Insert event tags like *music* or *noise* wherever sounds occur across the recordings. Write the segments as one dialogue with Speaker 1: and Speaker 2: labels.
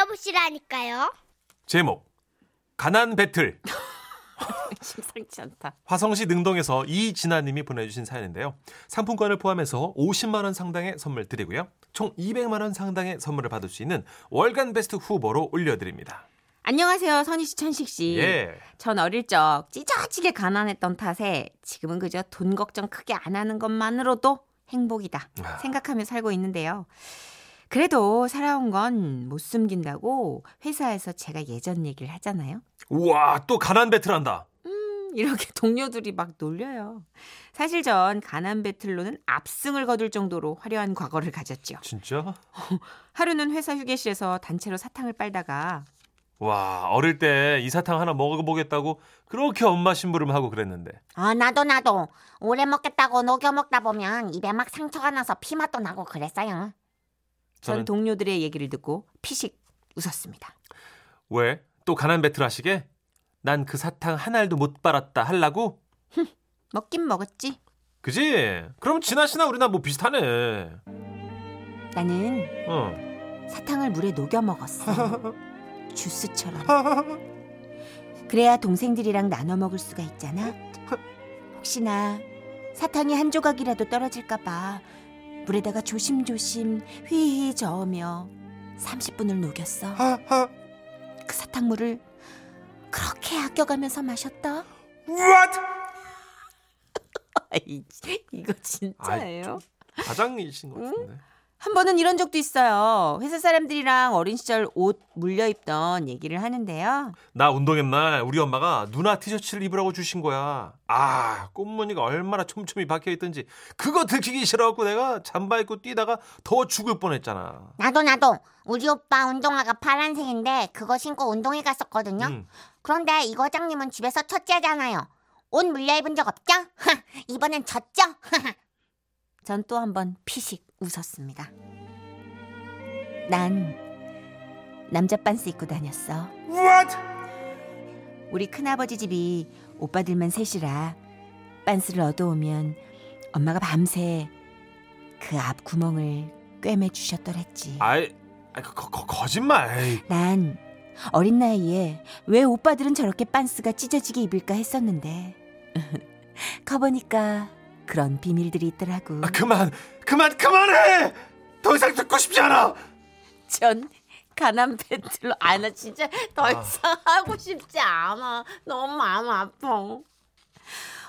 Speaker 1: 들어보시라니까요.
Speaker 2: 제목 가난 배틀 *laughs*
Speaker 3: 심상치 않다.
Speaker 2: 화성시 능동에서 이진아님이 보내주신 사연인데요. 상품권을 포함해서 50만 원 상당의 선물 드리고요. 총 200만 원 상당의 선물을 받을 수 있는 월간 베스트 후보로 올려드립니다.
Speaker 3: 안녕하세요, 선희 씨, 천식 씨.
Speaker 2: 예.
Speaker 3: 전 어릴 적 찢어지게 가난했던 탓에 지금은 그저 돈 걱정 크게 안 하는 것만으로도 행복이다
Speaker 2: 아.
Speaker 3: 생각하며 살고 있는데요. 그래도 살아온 건 못 숨긴다고 회사에서 제가 예전 얘기를 하잖아요.
Speaker 2: 우와 또 가난 배틀 한다.
Speaker 3: 이렇게 *laughs* 동료들이 막 놀려요. 사실 전 가난 배틀로는 압승을 거둘 정도로 화려한 과거를 가졌죠.
Speaker 2: 진짜? *laughs*
Speaker 3: 하루는 회사 휴게실에서 단체로 사탕을 빨다가
Speaker 2: 와 어릴 때 이 사탕 하나 먹어보겠다고 그렇게 엄마 심부름하고 그랬는데
Speaker 4: 아, 나도 나도 오래 먹겠다고 녹여 먹다 보면 입에 막 상처가 나서 피맛도 나고 그랬어요.
Speaker 3: 전 동료들의 얘기를 듣고 피식 웃었습니다.
Speaker 2: 왜? 또 가난 배틀 하시게? 난 그 사탕 한 알도 못 빨았다 할라고? *laughs*
Speaker 3: 먹긴 먹었지.
Speaker 2: 그지? 그럼 진아 씨나 우리나 뭐 비슷하네.
Speaker 3: 나는
Speaker 2: 어.
Speaker 3: 사탕을 물에 녹여 먹었어. *laughs* 주스처럼. 그래야 동생들이랑 나눠 먹을 수가 있잖아. *laughs* 혹시나 사탕이 한 조각이라도 떨어질까 봐 물에다가 조심조심 휘휘 저으며 30분을 녹였어. 그 사탕물을 그렇게 아껴가면서 마셨다.
Speaker 2: What? *laughs*
Speaker 3: 이거 진짜예요?
Speaker 2: 가장이신 것 같은데.
Speaker 3: 한 번은 이런 적도 있어요. 회사 사람들이랑 어린 시절 옷 물려 입던 얘기를 하는데요.
Speaker 2: 나 운동회 날 우리 엄마가 누나 티셔츠를 입으라고 주신 거야. 아, 꽃무늬가 얼마나 촘촘히 박혀 있던지 그거 들키기 싫어갖고 내가 잠바 입고 뛰다가 더 죽을 뻔했잖아.
Speaker 4: 나도 나도 우리 오빠 운동화가 파란색인데 그거 신고 운동회 갔었거든요.
Speaker 2: 음.
Speaker 4: 그런데 이 과장님은 집에서 첫째잖아요. 옷 물려 입은 적 없죠? *laughs* 이번엔 졌죠? *laughs*
Speaker 3: 전 또 한 번 피식 웃었습니다. 난 남자 빤스 입고 다녔어.
Speaker 2: What?
Speaker 3: 우리 큰아버지 집이 오빠들만 셋이라 빤스를 얻어오면 엄마가 밤새 그 앞 구멍을 꿰매 주셨더랬지.
Speaker 2: 아이, 아이 거, 거, 거짓말.
Speaker 3: 난 어린 나이에 왜 오빠들은 저렇게 빤스가 찢어지게 입을까 했었는데 *laughs* 커보니까 그런 비밀들이 있더라고.
Speaker 2: 아, 그만, 그만, 그만해. 더 이상 듣고 싶지 않아.
Speaker 3: 전 가난 배틀로 아나 진짜 더
Speaker 2: 아.
Speaker 3: 이상 하고 싶지 않아. 너무 마음 아파.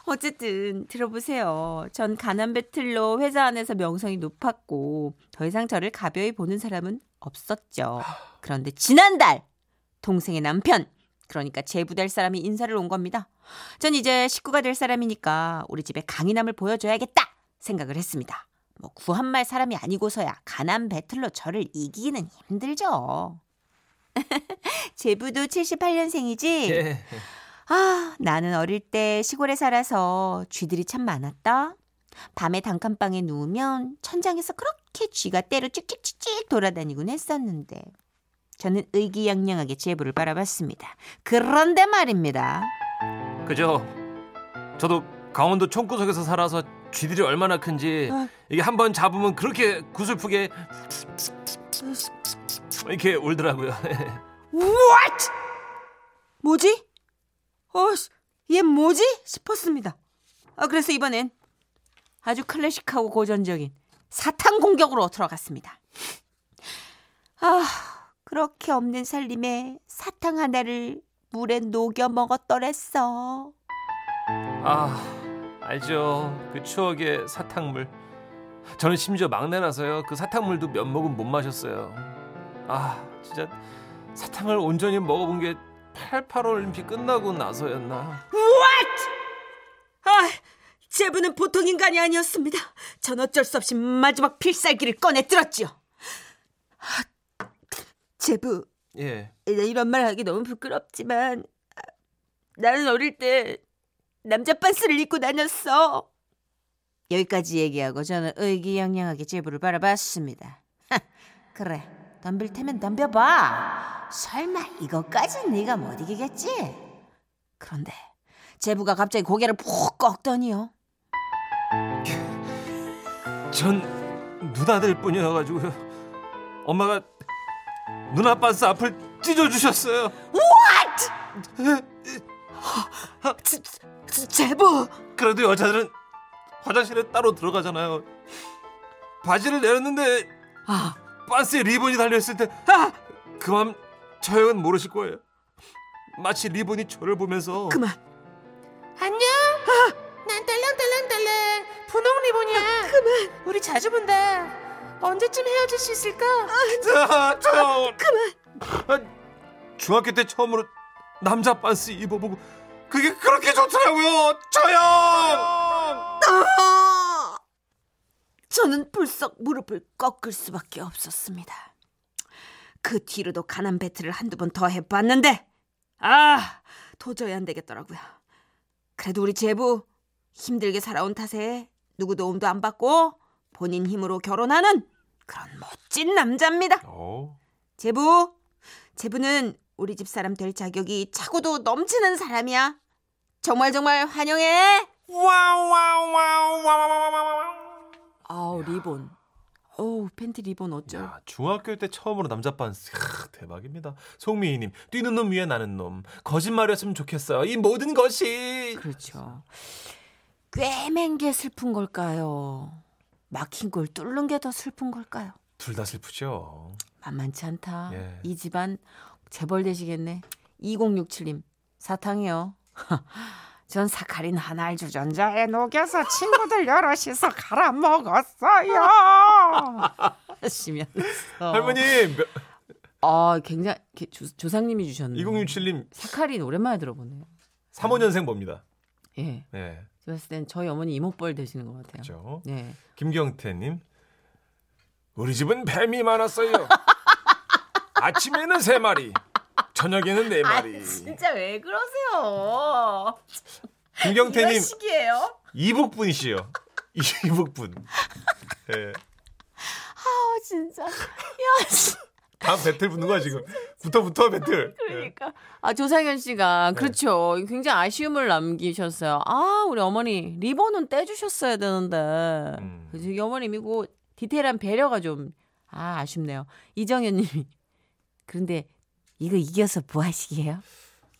Speaker 3: 어쨌든 들어보세요. 전 가난 배틀로 회사 안에서 명성이 높았고 더 이상 저를 가벼이 보는 사람은 없었죠. 그런데 지난달 동생의 남편 그러니까 제부될 사람이 인사를 온 겁니다. 전 이제 식구가 될 사람이니까 우리 집에 강인함을 보여줘야겠다 생각을 했습니다. 뭐 구한말 사람이 아니고서야 가난 배틀로 저를 이기기는 힘들죠. *laughs* 제부도 78년생이지?
Speaker 2: 예.
Speaker 3: 아, 나는 어릴 때 시골에 살아서 쥐들이 참 많았다. 밤에 단칸방에 누우면 천장에서 그렇게 쥐가 때로 찍찍찍찍 돌아다니곤 했었는데 저는 의기양양하게 제부를 바라봤습니다. 그런데 말입니다.
Speaker 2: 그죠? 저도 강원도 총구석에서 살아서 쥐들이 얼마나 큰지
Speaker 3: 아.
Speaker 2: 이게 한 번 잡으면 그렇게 구슬프게 이렇게 울더라고요. *laughs*
Speaker 3: What? 뭐지? 어, 얘 뭐지? 싶었습니다. 아, 그래서 이번엔 아주 클래식하고 고전적인 사탕 공격으로 들어갔습니다. 아, 그렇게 없는 살림에 사탕 하나를 물에 녹여 먹었더랬어.
Speaker 2: 아 알죠 그 추억의 사탕물. 저는 심지어 막내라서요 그 사탕물도 몇 모금 못 마셨어요. 아 진짜 사탕을 온전히 먹어본 게 88 올림픽 끝나고 나서였나?
Speaker 3: 아, 제부는 보통 인간이 아니었습니다. 전 어쩔 수 없이 마지막 필살기를 꺼내 들었지요. 아, 제부,
Speaker 2: 예.
Speaker 3: 이런 말 하기 너무 부끄럽지만 아, 나는 어릴 때 남자 빤스를 입고 다녔어. 여기까지 얘기하고 저는 의기양양하게 제부를 바라봤습니다. 하, 그래, 덤빌 테면 덤벼봐. 설마 이것까진 네가 못 이기겠지? 그런데 제부가 갑자기 고개를 푹 꺾더니요.
Speaker 2: 전 누나들 뿐이어가지고요. 엄마가 누나 반스 앞을 찢어주셨어요.
Speaker 1: 제, 제- 제부
Speaker 2: 그래도 여자들은 화장실에 따로 들어가잖아요. 바지를 내렸는데
Speaker 1: 아
Speaker 2: 반스에 리본이 달려있을 때 아! 그만 저 형은 모르실 거예요. 마치 리본이 저를 보면서
Speaker 1: 그만
Speaker 5: 안녕. 난 딸랑딸랑딸랑 분홍 리본이야. 그만. 우리 자주 본다. 언제쯤 헤어질 수 있을까?
Speaker 2: 아, 저 그만. 중학교 때 처음으로 남자 반스 입어보고 그게 그렇게 좋더라고요. 저 형.
Speaker 1: 아! 저는 불썩 무릎을 꺾을 수밖에 없었습니다. 그 뒤로도 가난 배틀을 한두 번 더 해봤는데 아 도저히 안 되겠더라고요. 그래도 우리 제부 힘들게 살아온 탓에 누구 도움도 안 받고 본인 힘으로 결혼하는 그런 멋진 남자입니다.
Speaker 2: 어.
Speaker 1: 제부 제부는 우리 집 사람 될 자격이 차고도 넘치는 사람이야. 정말 정말 환영해. 아우 리본. 어우 팬티 리본 어쩔.
Speaker 2: 야, 중학교 때 처음으로 남자 반스 크, 대박입니다. 송미희님 뛰는 놈 위에 나는 놈 거짓말이었으면 좋겠어요. 이 모든 것이
Speaker 1: 그렇죠. 꿰맨 게 슬픈 걸까요? 막힌 걸 뚫는 게 더 슬픈 걸까요?
Speaker 2: 둘 다 슬프죠.
Speaker 1: 만만치 않다.
Speaker 2: 예.
Speaker 1: 이 집안 재벌 되시겠네. 2067님 사탕이요. 전 사카린 하나를 주전자에 녹여서 친구들 여럿이서 갈아 먹었어요. 하시면서
Speaker 2: 할머니 몇-
Speaker 1: 아 굉장히 게- 조, 조상님이 주셨네.
Speaker 2: 2067님
Speaker 1: 사카린 오랜만에 들어보네요.
Speaker 2: 35년생 봅니다.
Speaker 1: 예.
Speaker 2: 네,
Speaker 1: 제가 봤을 땐 저희 어머니 이목벌 되시는 것 같아요.
Speaker 2: 그렇죠.
Speaker 1: 네.
Speaker 2: 김경태님 우리 집은 뱀이 많았어요. *laughs* 아침에는 세 마리, 저녁에는 네 마리.
Speaker 1: 진짜 왜 그러세요?
Speaker 2: 김경태님
Speaker 1: 식이에요?
Speaker 2: 이북 분이시요. 이북 분. 예.
Speaker 1: 아 진짜. 야 씨.
Speaker 2: 다음 배틀 붙는 거야 지금. 붙어 붙어 배틀. 예.
Speaker 1: 그러니까. 아 조상현 씨가 그렇죠. 굉장히 아쉬움을 남기셨어요. 아 우리 어머니 리본은 떼주셨어야 되는데.
Speaker 2: 음.
Speaker 1: 그래서 이 어머님이고 디테일한 배려가 좀 아 아쉽네요. 이정현님이 그런데 이거 이겨서 뭐 하시게요?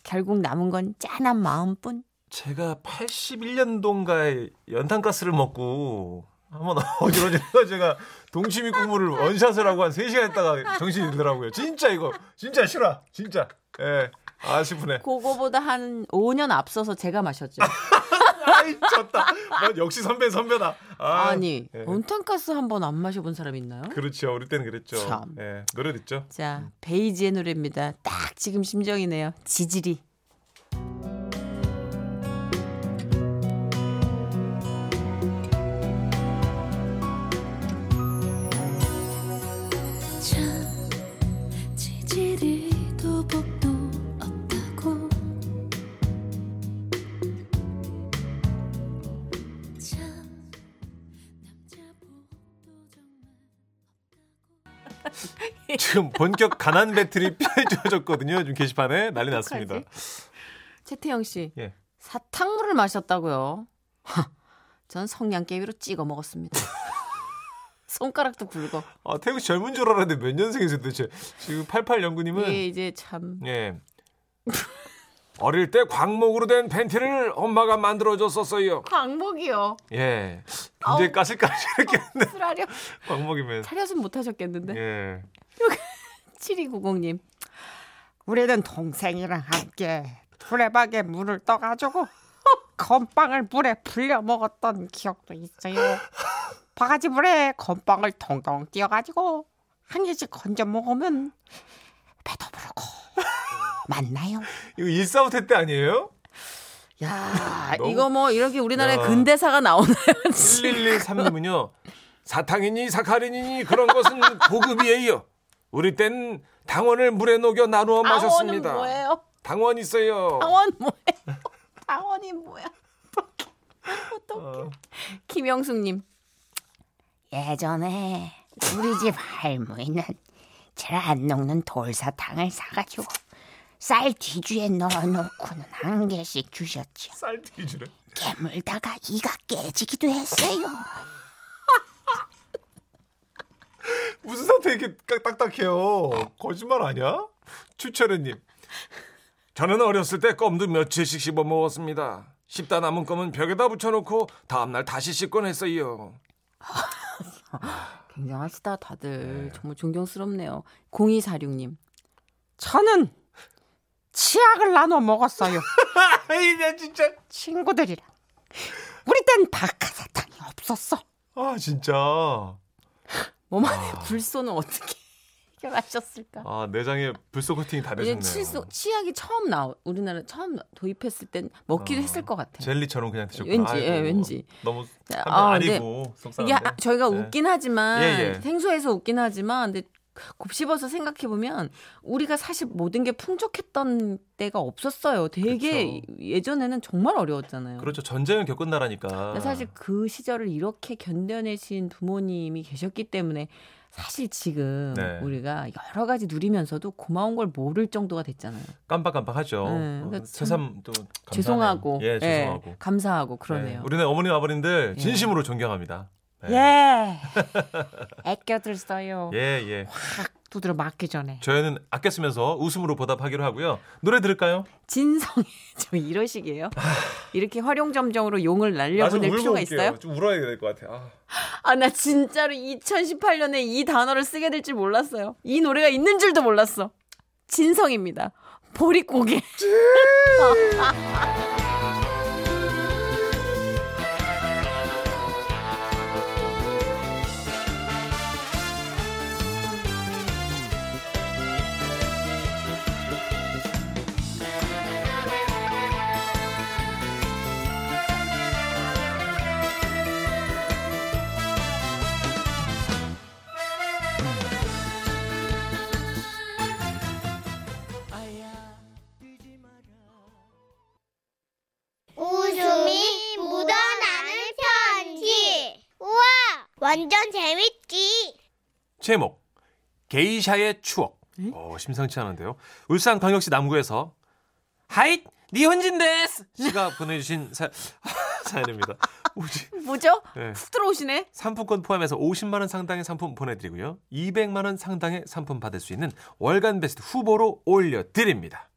Speaker 1: 결국 남은 건 짠한 마음뿐.
Speaker 2: 제가 81년도인가에 연탄가스를 먹고 한번 *laughs* 어지러져서 제가 동치미 국물을 원샷을 하고 한 3시간 있다가 정신이 들더라고요. 진짜 이거 진짜 싫어. 진짜. 예. 아 슬프네.
Speaker 1: 그거보다 한 5년 앞서서 제가 마셨죠. *laughs*
Speaker 2: 아이 졌다. 뭐, 역시 선배 선배다. 아,
Speaker 1: 아니
Speaker 2: 예.
Speaker 1: 온탄가스 한 번 안 마셔본 사람 있나요?
Speaker 2: 그렇죠. 우리 때는 그랬죠.
Speaker 1: 참.
Speaker 2: 예. 노래 듣죠.
Speaker 1: 자 베이지의 노래입니다. 딱 지금 심정이네요. 지질이.
Speaker 2: 지금 본격 가난 배틀이 *laughs* 펼쳐졌거든요. 지금 게시판에 난리 났습니다.
Speaker 1: 최태영 씨
Speaker 2: 예.
Speaker 1: 사탕물을 마셨다고요? 하, 전 성냥개비로 찍어 먹었습니다. *laughs* 손가락도 굵어.
Speaker 2: 아, 태국 씨 젊은 줄 알았는데 몇 년생이세요 도대체? 지금 88연구님은
Speaker 1: 이게 이제 참
Speaker 2: 예. 어릴 때 광목으로 된 팬티를 엄마가 만들어줬었어요.
Speaker 1: 광목이요.
Speaker 2: 예. 굉장히
Speaker 1: 아우.
Speaker 2: 까실까실했겠네.
Speaker 1: 술하려
Speaker 2: 광목이면.
Speaker 1: 차려서 못하셨겠는데.
Speaker 2: 예.
Speaker 1: 7290님
Speaker 3: 우리는 동생이랑 함께 두레박에 물을 떠가지고 건빵을 물에 불려 먹었던 기억도 있어요. 바가지 물에 건빵을 동동 띄어가지고 한 개씩 건져 먹으면 배도 부르고 맞나요?
Speaker 2: 이거 일사후퇴 때 아니에요?
Speaker 1: 야 *laughs*
Speaker 2: 너무-
Speaker 1: 이거 뭐 이렇게 우리나라에
Speaker 2: 야.
Speaker 1: 근대사가 나오나요?
Speaker 2: 1113님은요. 사탕이니 사카린이니 그런 것은 고급이에요. 우리 땐 당원을 물에 녹여 나누어
Speaker 1: 당원은
Speaker 2: 마셨습니다.
Speaker 1: 뭐예요?
Speaker 2: 당원 있어요.
Speaker 1: 당원 뭐예요? *laughs* 당원이 뭐야? 어떡해.
Speaker 2: 어.
Speaker 1: 김영숙님
Speaker 3: 예전에 우리 *laughs* 집 할머니는 잘안 녹는 돌사탕을 사가지고 쌀 뒤주에 넣어놓고는 한 개씩 주셨죠.
Speaker 2: 쌀 뒤주래.
Speaker 3: 깨물다가 이가 깨지기도 했어요.
Speaker 2: 무슨 어떻게 이렇게 딱- 딱딱해요? 거짓말 아니야? 추철우님. 저는 어렸을 때 껌도 며칠씩 씹어 먹었습니다. 씹다 남은 껌은 벽에다 붙여놓고 다음날 다시 씹곤 했어요. *laughs*
Speaker 3: 굉장하시다 다들
Speaker 2: 네.
Speaker 3: 정말 존경스럽네요. 0246님 저는 치약을 나눠 먹었어요. *laughs*
Speaker 2: 이제 진짜.
Speaker 3: 친구들이랑 우리 땐 박하사탕이 없었어.
Speaker 2: 아 진짜.
Speaker 3: 몸 안에 불소는 어떻게 *laughs* 해결하셨을까?
Speaker 2: 아 내장에 불소 코팅이 다 되셨네요.
Speaker 3: 칠소, 치약이 처음 나오 우리나라 처음 도입했을 땐 먹기도
Speaker 2: 어,
Speaker 3: 했을 것 같아.
Speaker 2: 젤리처럼 그냥 드셨구나.
Speaker 3: 왠지, 예,
Speaker 2: 아이고,
Speaker 3: 왠지.
Speaker 2: 너무
Speaker 3: 아,
Speaker 2: 아니고
Speaker 3: 이게
Speaker 2: 속상한데.
Speaker 3: 아, 저희가
Speaker 2: 네.
Speaker 3: 웃긴 하지만
Speaker 2: 예, 예.
Speaker 3: 생소해서 웃긴 하지만 근데 곱씹어서 생각해 보면 우리가 사실 모든 게 풍족했던 때가 없었어요. 되게 예전에는 정말 어려웠잖아요.
Speaker 2: 그렇죠. 전쟁을 겪은 나라니까.
Speaker 3: 사실 그 시절을 이렇게 견뎌내신 부모님이 계셨기 때문에 사실 지금
Speaker 2: 네.
Speaker 3: 우리가 여러 가지 누리면서도 고마운 걸 모를 정도가 됐잖아요.
Speaker 2: 깜빡깜빡하죠.
Speaker 3: 네, 참
Speaker 2: 새삼 또 감사하네요.
Speaker 3: 죄송하고,
Speaker 2: 예, 죄송하고.
Speaker 3: 예, 감사하고 그러네요.
Speaker 2: 네, 우리는 어머니 아버님들
Speaker 3: 예.
Speaker 2: 진심으로 존경합니다. 네.
Speaker 3: 예, *laughs* 애껴들 써요.
Speaker 2: 예, 예.
Speaker 3: 확 두드려 맞기 전에.
Speaker 2: 저희는 아껴 쓰면서 웃음으로 보답하기로 하고요. 노래 들을까요?
Speaker 3: 진성이 *laughs* 저 이러시게요? 이렇게 활용점정으로 용을 날려보낼 필요가 있어요?
Speaker 2: 좀 울어야 될 것 같아요. 아.
Speaker 3: 아나 진짜로 2018년에 이 단어를 쓰게 될 줄 몰랐어요. 이 노래가 있는 줄도 몰랐어. 진성입니다. 보릿고개. *laughs*
Speaker 6: 완전 재밌지.
Speaker 2: 제목 게이샤의 추억. 어, 심상치 않은데요. 울산 광역시 남구에서 하잇 니 혼진데스 씨가 *laughs* 보내주신 사, *laughs* 사연입니다. 뭐지?
Speaker 3: 뭐죠?
Speaker 2: 네.
Speaker 3: 훅 들어오시네.
Speaker 2: 상품권 포함해서 50만 원 상당의 상품 보내드리고요. 200만 원 상당의 상품 받을 수 있는 월간 베스트 후보로 올려드립니다.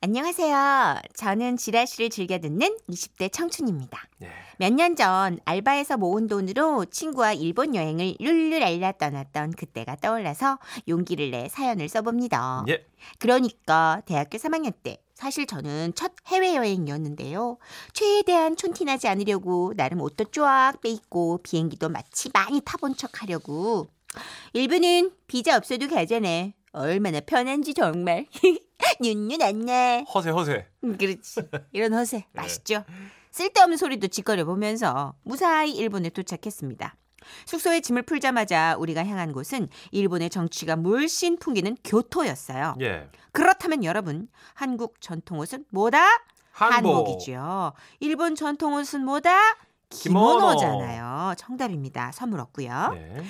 Speaker 3: 안녕하세요. 저는 지라시를 즐겨 듣는 20대 청춘입니다.
Speaker 2: 예.
Speaker 3: 몇년 전 알바에서 모은 돈으로 친구와 일본 여행을 룰루랄라 떠났던 그때가 떠올라서 용기를 내 사연을 써봅니다.
Speaker 2: 예.
Speaker 3: 그러니까 대학교 3학년 때 사실 저는 첫 해외여행이었는데요. 최대한 촌티나지 않으려고 나름 옷도 쫙 빼입고 비행기도 마치 많이 타본 척 하려고. 일본은 비자 없어도 가잖아. 얼마나 편한지 정말. 눈눈 안 나.
Speaker 2: 허세 허세.
Speaker 3: 음, 그렇지. 이런 허세 *laughs* 맛있죠. 쓸데없는 소리도 짓거려 보면서 무사히 일본에 도착했습니다. 숙소에 짐을 풀자마자 우리가 향한 곳은 일본의 정취가 물씬 풍기는 교토였어요.
Speaker 2: 예.
Speaker 3: 그렇다면 여러분, 한국 전통 옷은 뭐다?
Speaker 2: 한복.
Speaker 3: 이죠 일본 전통 옷은 뭐다?
Speaker 2: 기모노.
Speaker 3: 기모노잖아요. 정답입니다. 선물 얻고요.
Speaker 2: 네.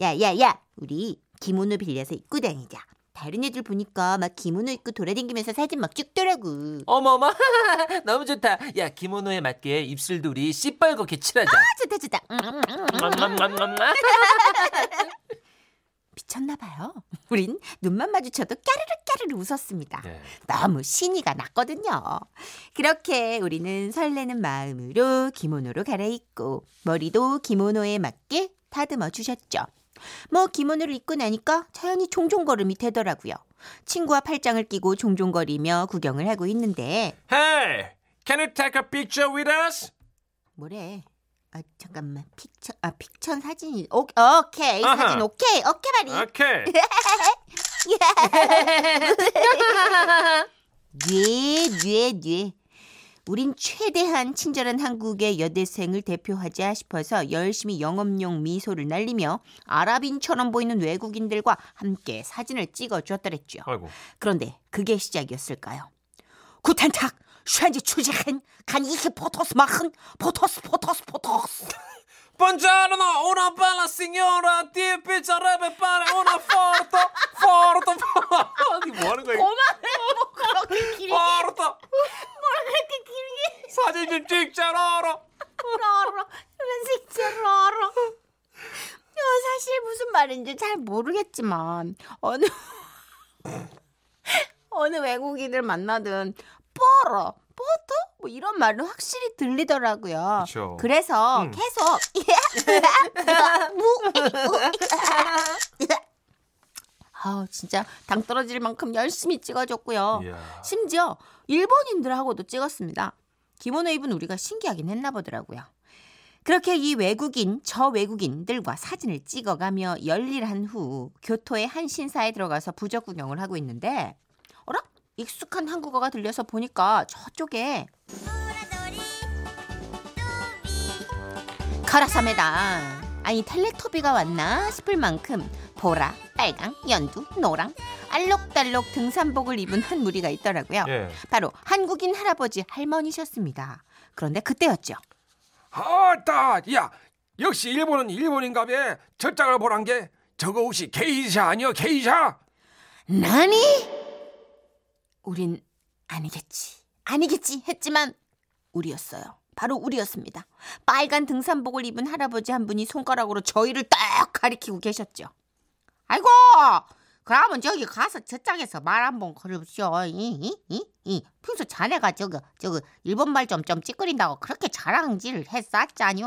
Speaker 3: 야야야, 우리 기모노 빌려서 입고 다니자. 다른 애들 보니까 막 기모노 입고 돌아다니면서 사진 막 찍더라고.
Speaker 1: 어머머 *laughs* 너무 좋다 야 기모노에 맞게 입술도 리 씨뻘겋게 칠하자
Speaker 3: 좋다 좋다. 음, 음, 음.
Speaker 1: 맘맘맘맘맘.
Speaker 3: 미쳤나 봐요. 우린 눈만 마주쳐도 까르르 까르르 웃었습니다.
Speaker 2: 예.
Speaker 3: 너무 신이가 났거든요. 그렇게 우리는 설레는 마음으로 기모노로 갈아입고 머리도 기모노에 맞게 다듬어 주셨죠. 뭐 기모노를 입고 나니까 자연히 종종걸음이 되더라고요. 친구와 팔짱을 끼고 종종거리며 구경을 하고 있는데
Speaker 2: Hey, can you take a picture with us?
Speaker 3: 뭐래? 아 잠깐만 픽처 아 픽처 사진이 오, 오케이
Speaker 2: 아하.
Speaker 3: 사진 오케이 오케이 말이
Speaker 2: 오케이.
Speaker 3: 뇌, 뇌, 뇌. 우린 최대한 친절한 한국의 여대생을 대표하자 싶어서 열심히 영업용 미소를 날리며 아랍인처럼 보이는 외국인들과 함께 사진을 찍어 주었더랬죠.
Speaker 2: 아이고.
Speaker 3: 그런데 그게 시작이었을까요? 구텐탁, 슈안지 추지한 간 이히 포토스 마흔 포토스 포토스 포토스
Speaker 2: Buongiorno, una bella signora di piacerebbe fare una foto, foto, foto. 이게 뭐 하는 거야? 이거?
Speaker 3: 그렇게 길게
Speaker 2: foto.
Speaker 3: 뭘 그렇게 길게.
Speaker 2: 사진 좀
Speaker 3: 울어 그런 진짜로 울어 야, 사실 무슨 말인지 잘 모르겠지만 어느 *laughs* 어느 외국인을 만나든 뽀러 뽀토 뭐 이런 말은 확실히 들리더라고요.
Speaker 2: 그쵸.
Speaker 3: 그래서
Speaker 2: 음.
Speaker 3: 계속 아우 진짜 당 떨어질 만큼 열심히 찍어줬고요.
Speaker 2: 이야.
Speaker 3: 심지어 일본인들하고도 찍었습니다. 기모노 입은 우리가 신기하긴 했나 보더라고요. 그렇게 이 외국인, 저 외국인들과 사진을 찍어가며 열일한 후 교토의 한 신사에 들어가서 부적 구경을 하고 있는데 어라? 익숙한 한국어가 들려서 보니까 저쪽에 카라사메다 아니 텔레토비가 왔나 싶을 만큼 보라, 빨강, 연두, 노랑 알록달록 등산복을 입은 한 무리가 있더라고요.
Speaker 2: 예.
Speaker 3: 바로 한국인 할아버지 할머니셨습니다. 그런데 그때였죠.
Speaker 2: 아따, 야, 역시 일본은 일본인가be. 저 짝을 보란 게 저거 혹시 게이샤 아니여 게이샤?
Speaker 3: 나니? 우린 아니겠지. 아니겠지 했지만 우리였어요. 바로 우리였습니다. 빨간 등산복을 입은 할아버지 한 분이 손가락으로 저희를 딱 가리키고 계셨죠. 아이고, 그러면 저기 가서 저짝에서 말 한 번 걸읍시오. 이, 이, 이, 이. 평소 자네가 저거 저거 일본 말 좀 좀 찌끄린다고 그렇게 자랑질을 했었잖요.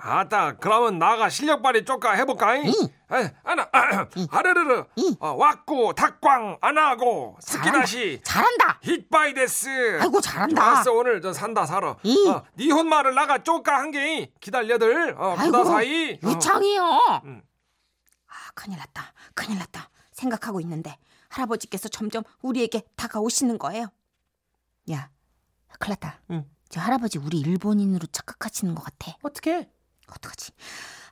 Speaker 2: 아따, 그러면 나가 실력 발휘 쪼까 해볼까? 잉?
Speaker 3: 응.
Speaker 2: 아, 아나, *clears throat* 아르르르,
Speaker 3: 응.
Speaker 2: 어, 왔고, 닭광, 안 하고, 스키다시,
Speaker 3: 잘한다.
Speaker 2: 힛바이데스.
Speaker 3: 아이고 잘한다.
Speaker 2: 좋았어, 오늘 저 산다 살아.
Speaker 3: 응.
Speaker 2: 어, 니 혼 말을 나가 쪼까 한 게, 기다려들, 어,
Speaker 3: 아이고.
Speaker 2: 어.
Speaker 3: 유창이요.
Speaker 2: 응.
Speaker 3: 아, 큰일 났다. 큰일 났다. 생각하고 있는데 할아버지께서 점점 우리에게 다가오시는 거예요. 야, 큰일 났다.
Speaker 2: 응.
Speaker 3: 저 할아버지 우리 일본인으로 착각하시는 것 같아.
Speaker 2: 어떻게?
Speaker 3: 어떡하지?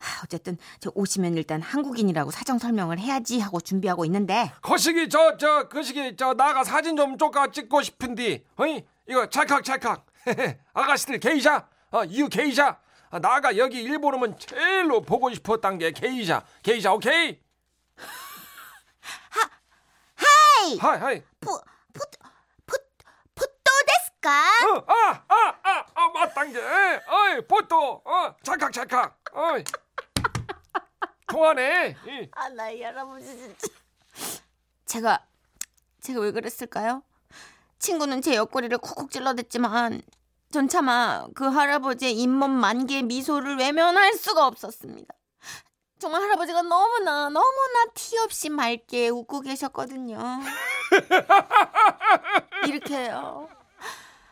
Speaker 3: 아, 어쨌든 저 오시면 일단 한국인이라고 사정 설명을 해야지 하고 준비하고 있는데
Speaker 2: 거시기 저 저 거시기 저 나가 사진 좀 쪼까 찍고 싶은디 어이 이거 찰칵 찰칵 *laughs* 아가씨들 게이샤 어 이유 게이샤 아, 나가 여기 일본 오면 제일로 보고 싶었단 게 게이샤 게이샤 오케이
Speaker 3: 하이!
Speaker 2: 하이 하이
Speaker 3: 푸, 푸, 푸, 푸또 데스까?
Speaker 2: 어 아 아 아 아 맞단 게 어이 보또 어 찰칵 찰칵 어이 통하네 이.
Speaker 3: 아, 나이 할아버지 진짜. 제가, 제가 왜 그랬을까요? 친구는 제 옆구리를 쿡쿡 찔러댔지만, 전 차마 그 할아버지의 잇몸 만개의 미소를 외면할 수가 없었습니다. 정말 할아버지가 너무나, 너무나 티 없이 맑게 웃고 계셨거든요. *laughs* 이렇게요.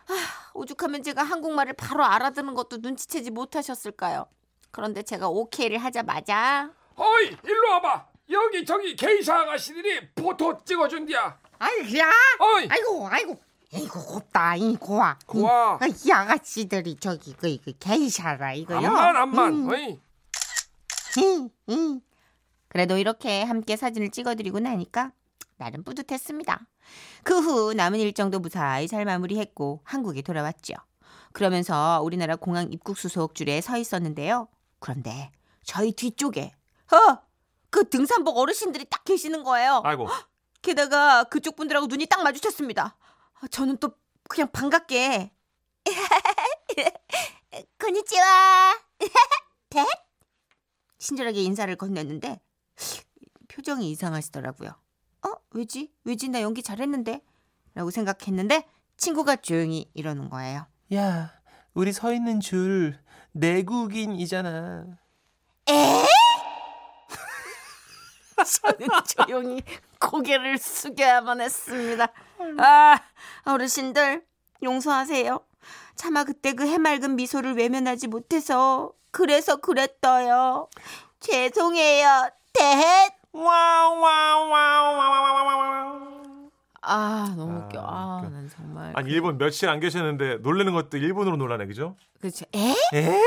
Speaker 3: 아, 오죽하면 제가 한국말을 바로 알아듣는 것도 눈치채지 못하셨을까요? 그런데 제가 오케이를 하자마자
Speaker 2: 어이 일로 와봐 여기 저기 게이샤 아가씨들이 포토 찍어준디야
Speaker 7: 아이야.
Speaker 2: 어이
Speaker 7: 아이고 아이고. 아이고 곱다 이 고아.
Speaker 2: 고아.
Speaker 7: 이, 이 아가씨들이 저기 그, 그 게이샤라 이거요.
Speaker 2: 암만 암만
Speaker 7: 음,
Speaker 2: 어이
Speaker 7: 음, 음.
Speaker 3: 그래도 이렇게 함께 사진을 찍어드리고 나니까 나름 뿌듯했습니다. 그 후 남은 일정도 무사히 잘 마무리했고 한국에 돌아왔죠. 그러면서 우리나라 공항 입국 수속 줄에 서 있었는데요. 그런데 저희 뒤쪽에 어! 그 등산복 어르신들이 딱 계시는 거예요.
Speaker 2: 아이고
Speaker 3: 게다가 그쪽 분들하고 눈이 딱 마주쳤습니다. 아, 저는 또 그냥 반갑게 *laughs* konnichiwa. *laughs* 대 친절하게 인사를 건넸는데 표정이 이상하시더라고요. 어? 왜지? 왜지? 나 연기 잘했는데? 라고 생각했는데 친구가 조용히 이러는 거예요.
Speaker 2: 야, 우리 서 있는 줄 내국인이잖아.
Speaker 3: 에? *laughs* 저는 조용히 고개를 숙여야만 했습니다. 아, 어르신들 용서하세요. 차마 그때 그 해맑은 미소를 외면하지 못해서 그래서 그랬어요. 죄송해요. 대헷. 아 너무
Speaker 2: 아,
Speaker 3: 웃겨. 아,
Speaker 2: 웃겨.
Speaker 3: 난 정말.
Speaker 2: 아니 일본 며칠 안 계셨는데 놀라는 것도 일본어로 놀라네, 그죠?
Speaker 3: 그렇죠. 에?
Speaker 2: 에?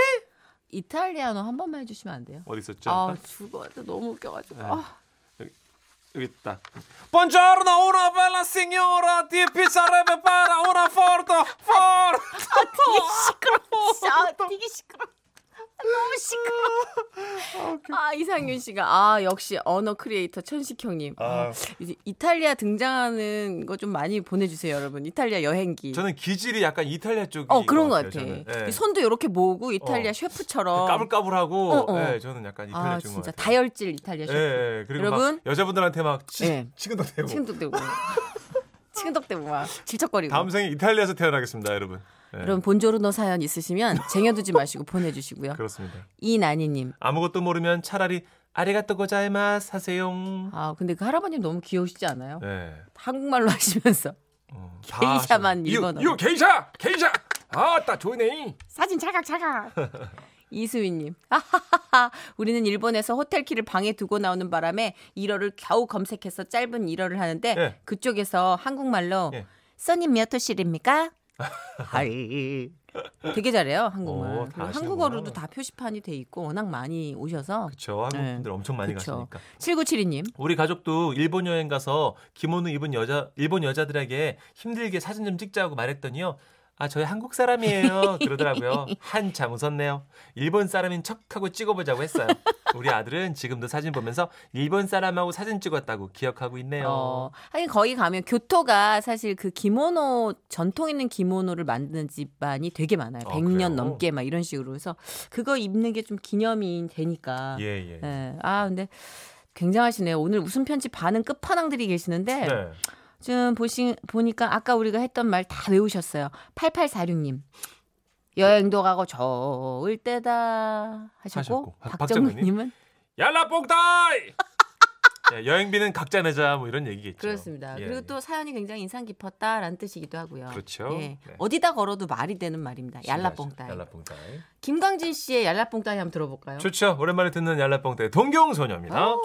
Speaker 3: 이탈리아노 한 번만 해주시면 안 돼요?
Speaker 2: 어디 있었죠?
Speaker 3: 아 죽어. 너무 웃겨가지고.
Speaker 2: 네.
Speaker 3: 아.
Speaker 2: 여기 있다. Buongiorno, una bella signora di pizzeria para una forte, forte.
Speaker 3: 시끄러. 아, 되게 시끄러.
Speaker 1: 너무 시끄러. 아 이상윤 씨가 아 역시 언어 크리에이터 천식 형님. 아, 이제 이탈리아 등장하는 거 좀 많이 보내주세요, 여러분. 이탈리아 여행기.
Speaker 2: 저는 기질이 약간 이탈리아 쪽이
Speaker 1: 어 그런
Speaker 2: 것것
Speaker 1: 같아.
Speaker 2: 저는. 예.
Speaker 1: 이 손도 이렇게 모으고 이탈리아
Speaker 2: 어.
Speaker 1: 셰프처럼.
Speaker 2: 까불까불하고
Speaker 1: 어, 어.
Speaker 2: 예, 저는 약간 이탈리아
Speaker 1: 아
Speaker 2: 쪽인
Speaker 1: 진짜
Speaker 2: 것 같아요.
Speaker 1: 다혈질 이탈리아
Speaker 2: 예,
Speaker 1: 셰프.
Speaker 2: 예. 그리고
Speaker 1: 여러분.
Speaker 2: 막 여자분들한테 막 치,
Speaker 1: 예.
Speaker 2: 치근덕 대고
Speaker 1: 치근덕 대고. *laughs* 치근덕 대고 막 질척거리고.
Speaker 2: 다음 생에 이탈리아에서 태어나겠습니다, 여러분. 예,
Speaker 1: 여러분 본조르노 사연 있으시면 쟁여두지 마시고 보내주시고요.
Speaker 2: 그렇습니다.
Speaker 1: 이나니님.
Speaker 2: 아무것도 모르면 차라리 아리가또 고자이마스 하세요.
Speaker 1: 아 근데 그 할아버님 너무 귀여우시지 않아요?
Speaker 2: 네.
Speaker 1: 한국말로 하시면서
Speaker 2: 어, 다
Speaker 1: 게이샤만. 일본어로.
Speaker 2: 이거, 게이샤! 게이샤! 아따 좋네.
Speaker 1: 사진 찰칵 찰칵. *laughs* 이수희님. 아하하하. 우리는 일본에서 호텔 키를 방에 두고 나오는 바람에 일어를 겨우 검색해서 짧은 일어를 하는데
Speaker 2: 예.
Speaker 1: 그쪽에서 한국말로
Speaker 2: 예.
Speaker 1: 써님 몇 호실입니까? 할. *laughs* 되게 잘해요 한국말.
Speaker 2: 오, 아시는구나.
Speaker 1: 한국어로도 다 표시판이 돼 있고 워낙 많이 오셔서.
Speaker 2: 그쵸. 한국
Speaker 1: 네.
Speaker 2: 분들 엄청 많이
Speaker 1: 그쵸.
Speaker 2: 가시니까.
Speaker 1: 7972님.
Speaker 2: 우리 가족도 일본 여행 가서 기모노 입은 여자 일본 여자들에게 힘들게 사진 좀 찍자고 말했더니요. 아, 저희 한국 사람이에요. 그러더라고요. 한참 웃었네요. 일본 사람인 척하고 찍어보자고 했어요. 우리 아들은 지금도 사진 보면서 일본 사람하고 사진 찍었다고 기억하고 있네요.
Speaker 1: 어, 하긴 거기 가면 교토가 사실 그 기모노 전통 있는 기모노를 만드는 집안이 되게 많아요.
Speaker 2: 아,
Speaker 1: 100년
Speaker 2: 그래요?
Speaker 1: 넘게 막 이런 식으로 해서 그거 입는 게 좀 기념이 되니까.
Speaker 2: 예, 예.
Speaker 1: 예. 아, 근데 굉장하시네요. 오늘 웃음 편지 반응 끝판왕들이 계시는데
Speaker 2: 네.
Speaker 1: 지금 보시 보니까 아까 우리가 했던 말 다 외우셨어요. 8846님. 여행도 가고 좋을 때다 하셨고,
Speaker 2: 하셨고, 박-
Speaker 1: 박정근님은
Speaker 2: 얄라뽕다이! *laughs* 예, 여행비는 각자 내자 뭐 이런 얘기겠죠.
Speaker 1: 그렇습니다.
Speaker 2: 예,
Speaker 1: 그리고
Speaker 2: 예.
Speaker 1: 또 사연이 굉장히 인상 깊었다라는 뜻이기도 하고요.
Speaker 2: 그렇죠.
Speaker 1: 예.
Speaker 2: 네.
Speaker 1: 어디다 걸어도 말이 되는 말입니다. 얄라뽕따이.
Speaker 2: 얄라뽕따이.
Speaker 1: 김광진 씨의 얄라뽕따이 한번 들어볼까요?
Speaker 2: 좋죠. 오랜만에 듣는 얄라뽕따이 동경소녀입니다.
Speaker 1: 어우,